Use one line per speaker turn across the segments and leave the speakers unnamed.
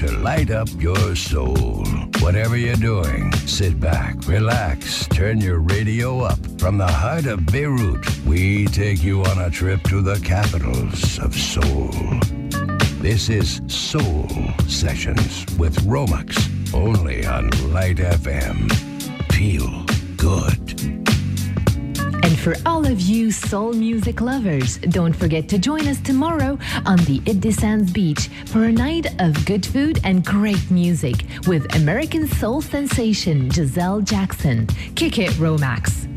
to light up your soul. Whatever you're doing, sit back, relax, turn your radio up. From the heart of Beirut, we take you on a trip to the capitals of soul. This is Soul Sessions with Romex, only on Light FM. Feel good.
For all of you soul music lovers, don't forget to join us tomorrow on the Edde Sands Beach for a night of good food and great music with American soul sensation Giselle Jackson. Kick it, Romax.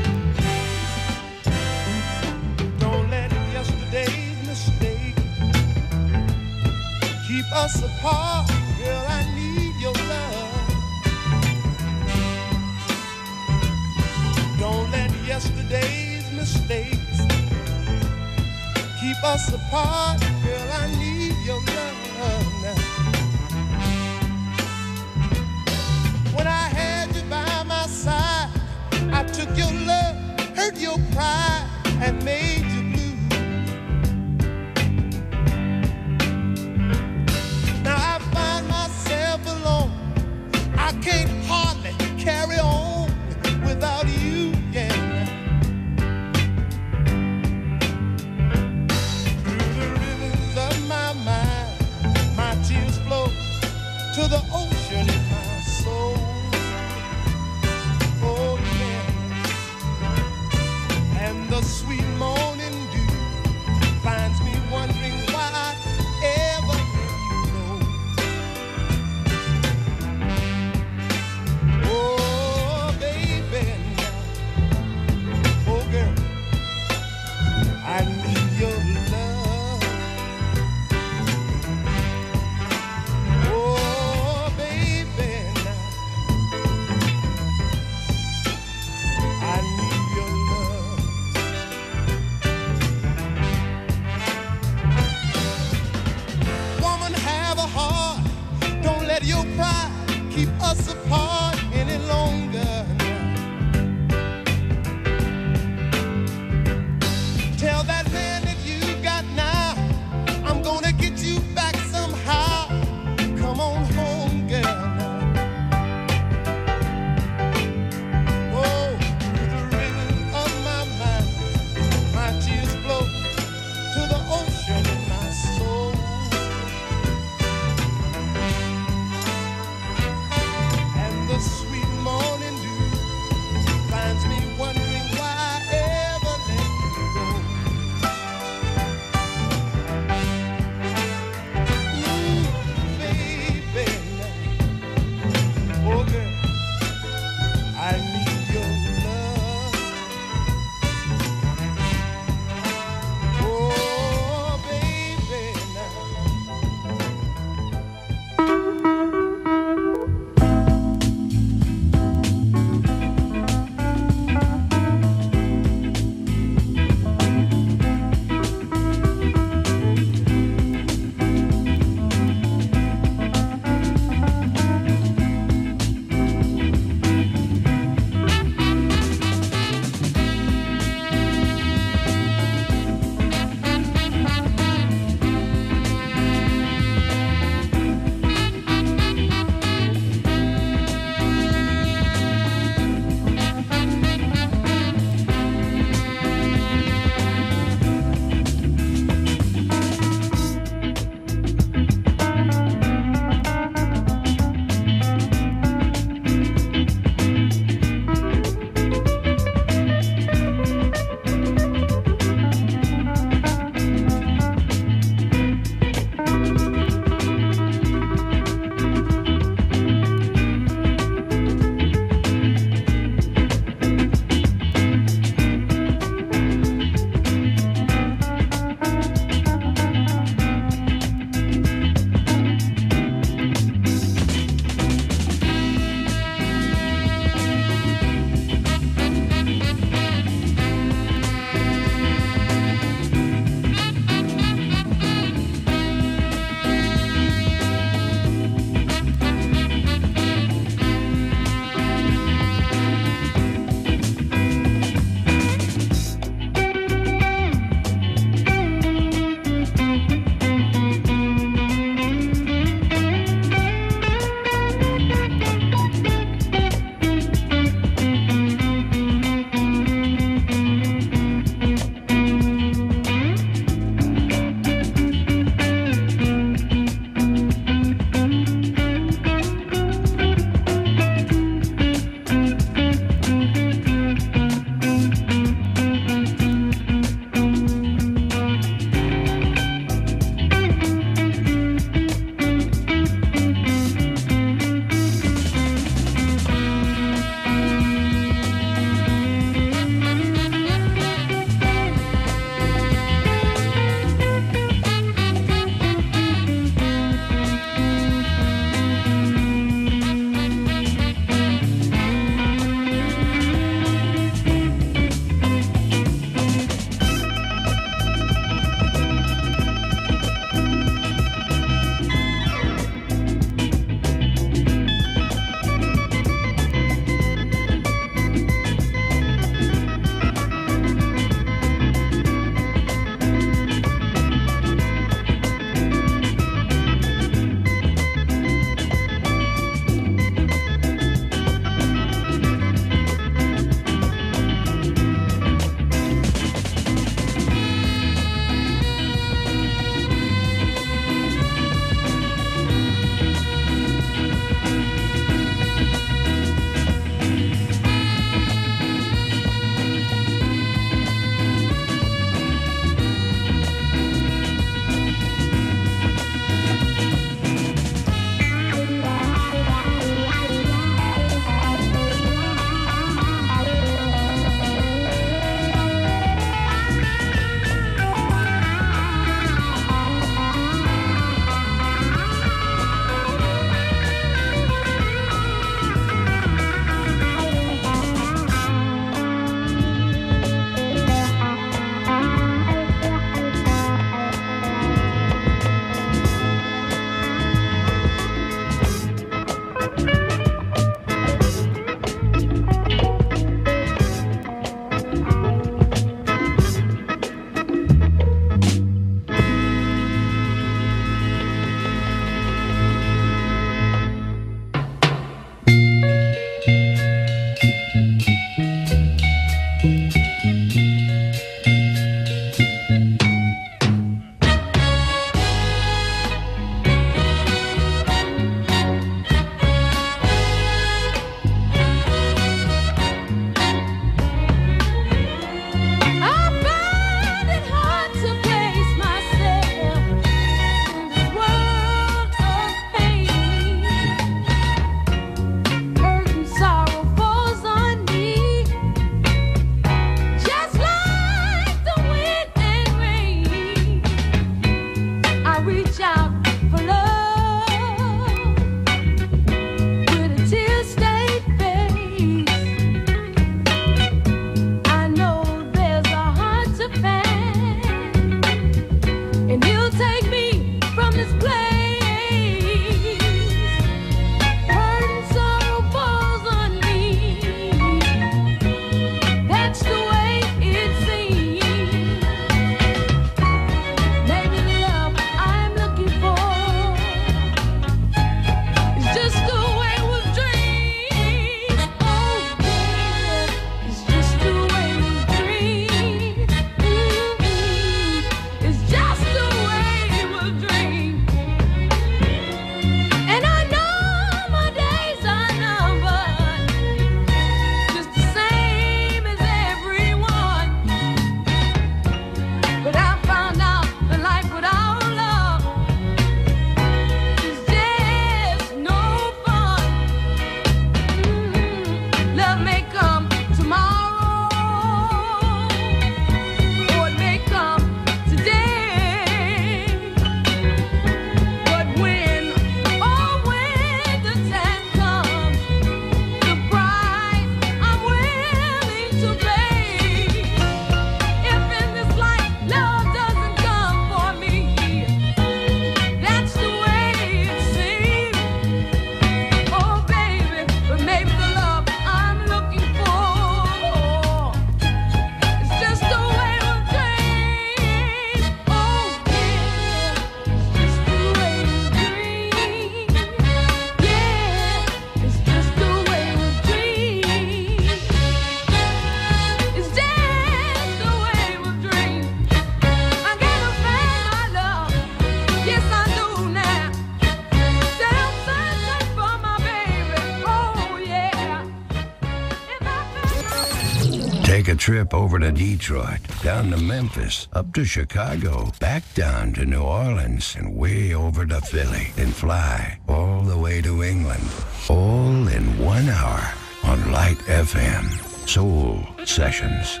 Trip over to Detroit, down to Memphis, up to Chicago, back down to New Orleans, and way over to Philly, and fly all the way to England. All in one hour on Light FM. Soul Sessions.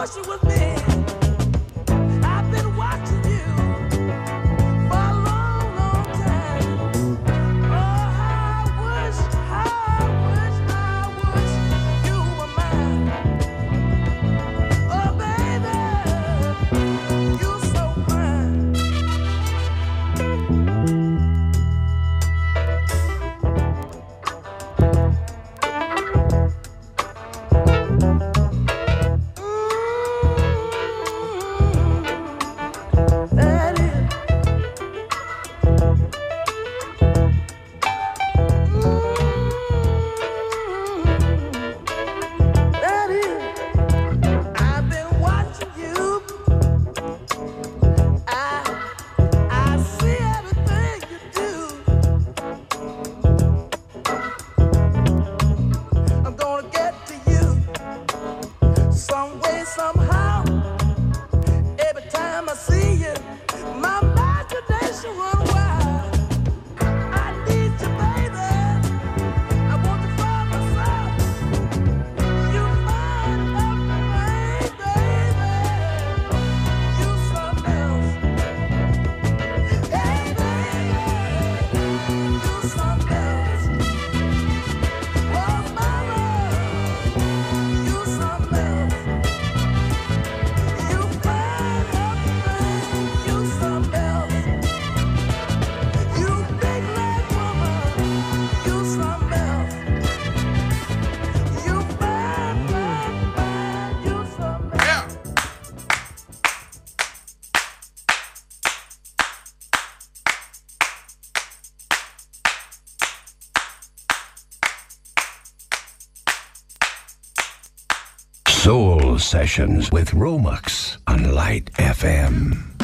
abortion was me.
Soul Sessions with Romux on Light FM.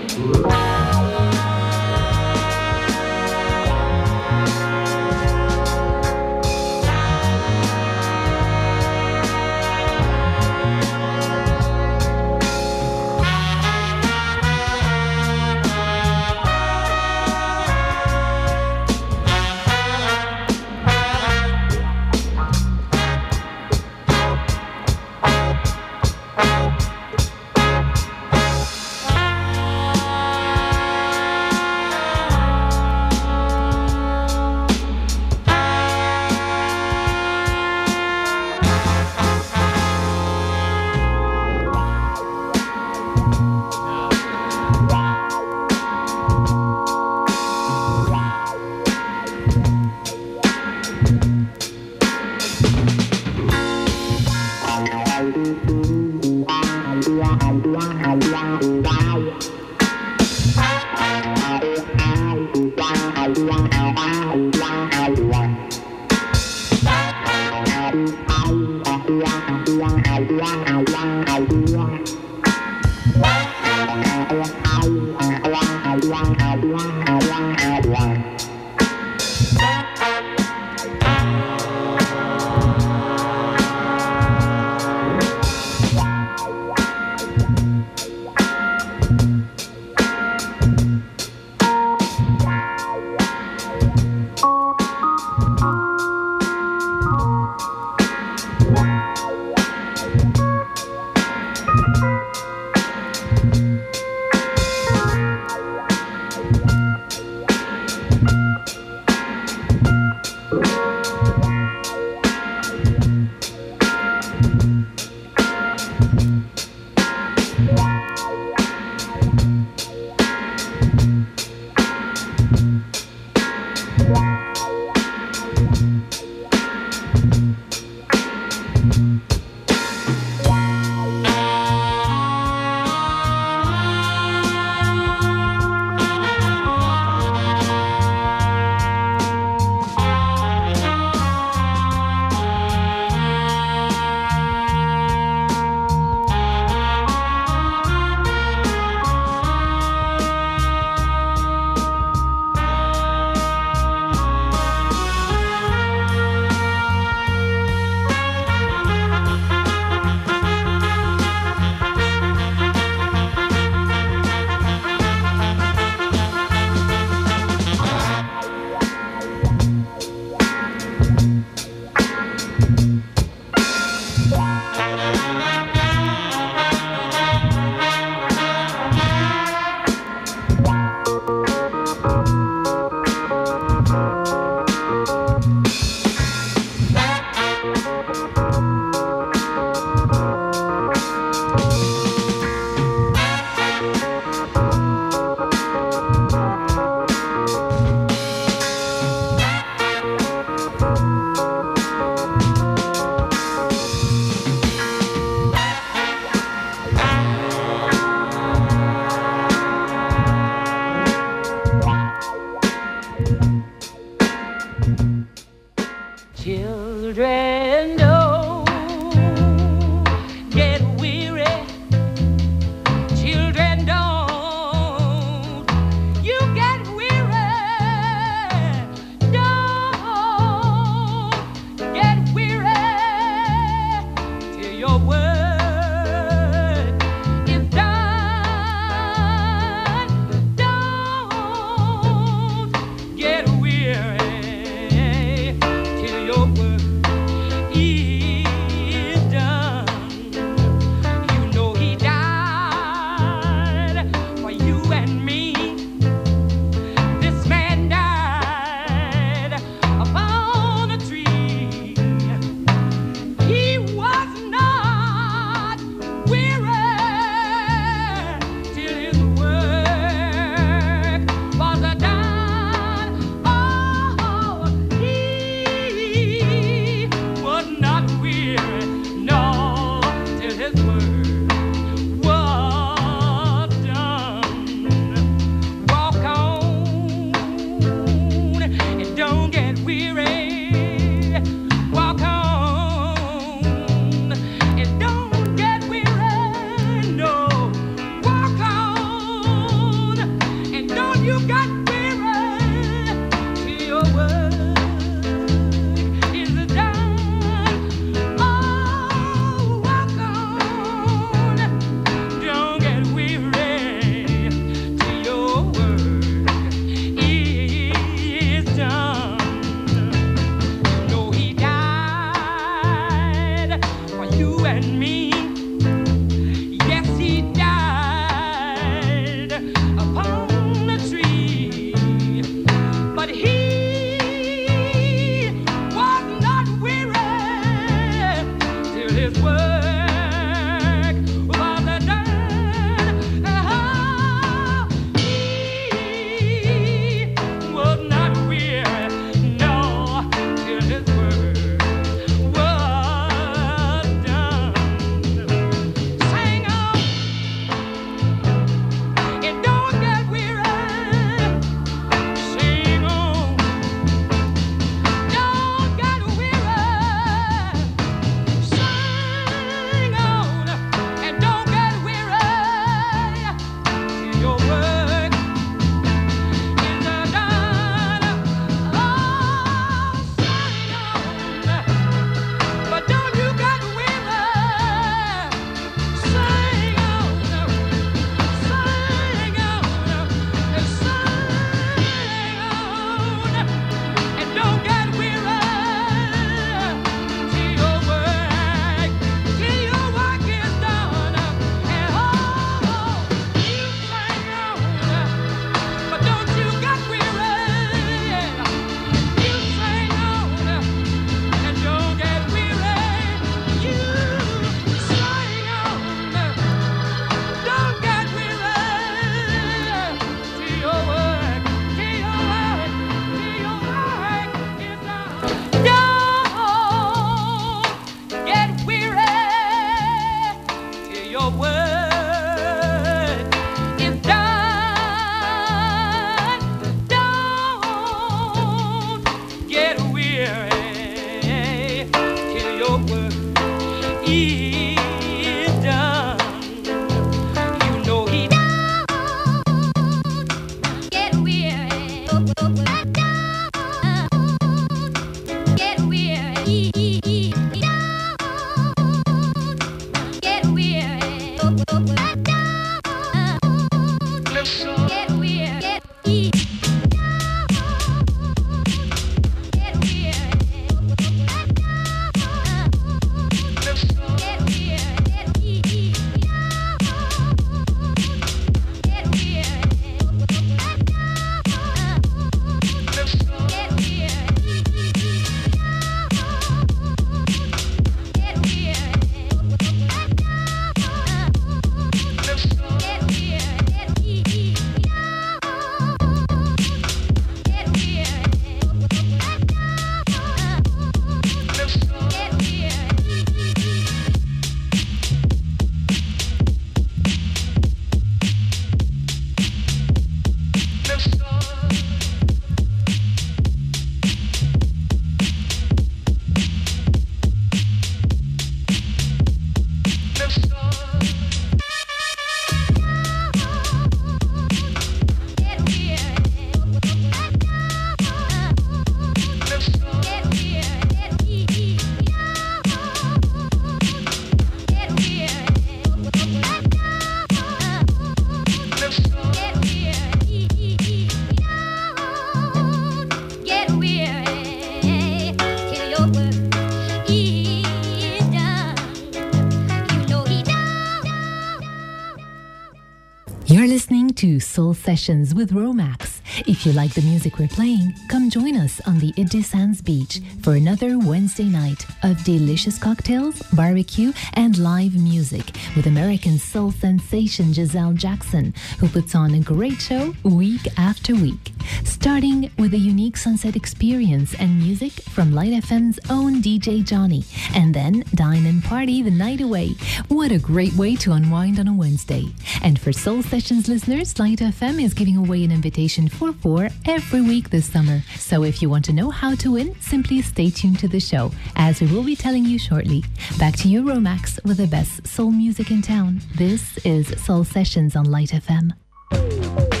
Soul Sessions with Romax. If you like the music we're playing, come join us on the Edde Sands Beach for another Wednesday night of delicious cocktails, barbecue, and live music with American soul sensation Giselle Jackson, who puts on a great show week after week. Starting with a unique sunset experience and music from Light FM's own DJ Johnny, and then dine and party the night away. What a great way to unwind on a Wednesday. And for Soul Sessions listeners, Light FM is giving away an invitation 844 every week this summer. So if you want to know how to win, simply stay tuned to the show, as we will be telling you shortly. Back to you, Romax, with the best soul music in town. This is Soul Sessions on Light FM.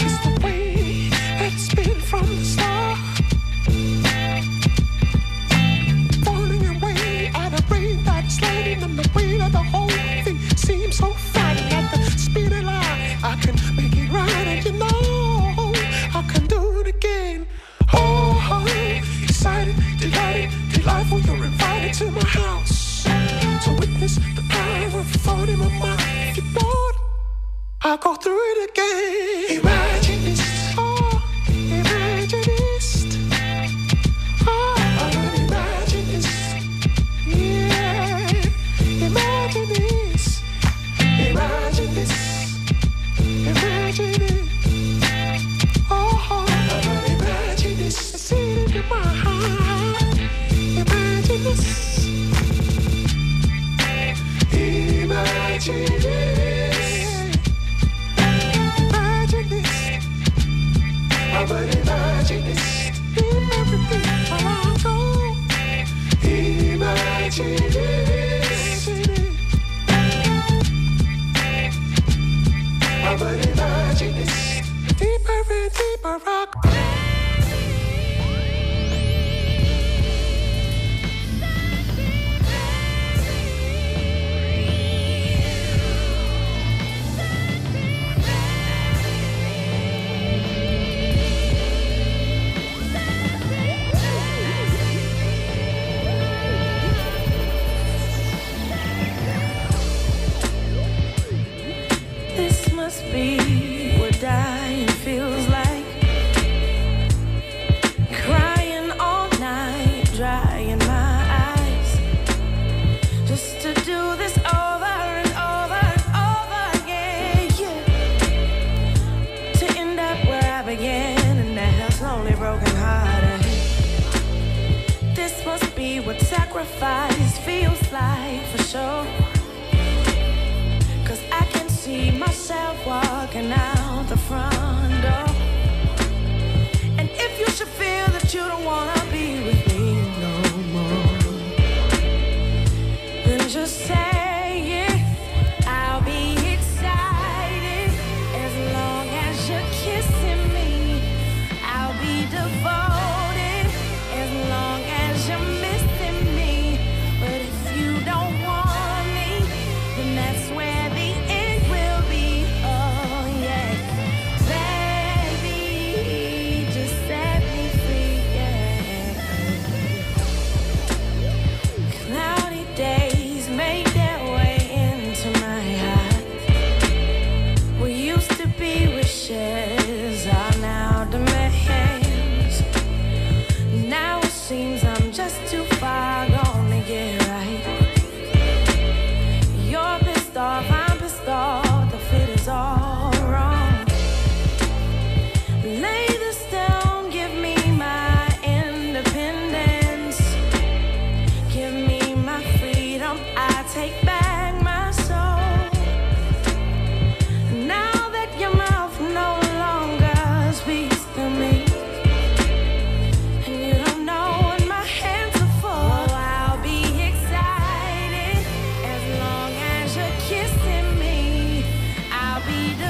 It's the way it's been from the start.
sacrifice feels like for sure. Cause I can see myself walking out the front door. And if you should feel that you don't wanna be the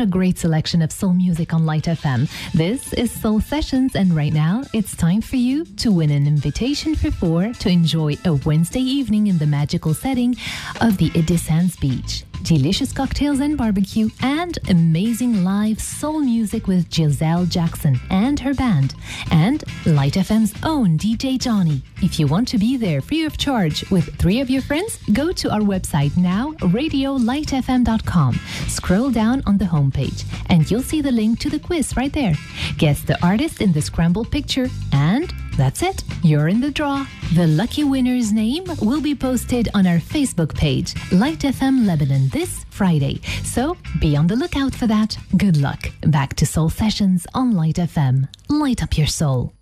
What a great selection of soul music on Light FM. This is Soul Sessions, and right now it's time for you to win an invitation for four to enjoy a Wednesday evening in the magical setting of the Sands Beach delicious cocktails and barbecue, and amazing live soul music with Giselle Jackson and her band, and Light FM's own DJ Johnny. If you want to be there free of charge with three of your friends, go to our website now, radiolightfm.com. Scroll down on the homepage, and you'll see the link to the quiz right there. Guess the artist in the scrambled picture, and that's it. You're in the draw. The lucky winner's name will be posted on our Facebook page, Light FM Lebanon, this Friday. So be on the lookout for that. Good luck. Back to Soul Sessions on Light FM. Light up your soul.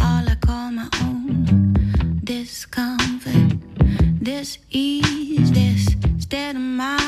all I call my own. Discomfort, this ease, this state of mind.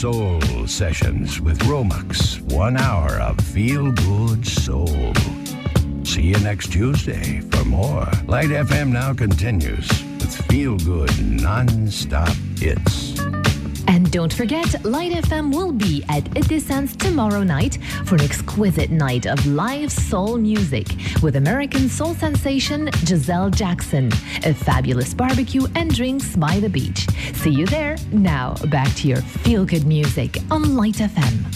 Soul Sessions with Romux. One hour of feel good soul. See you next Tuesday for more. Light FM now continues with feel good non-stop hits.
And don't forget, Light FM will be at Edde Sands tomorrow night for an exquisite night of live soul music with American soul sensation Giselle Jackson, a fabulous barbecue and drinks by the beach. See you there. Now, back to your feel good music on Light FM.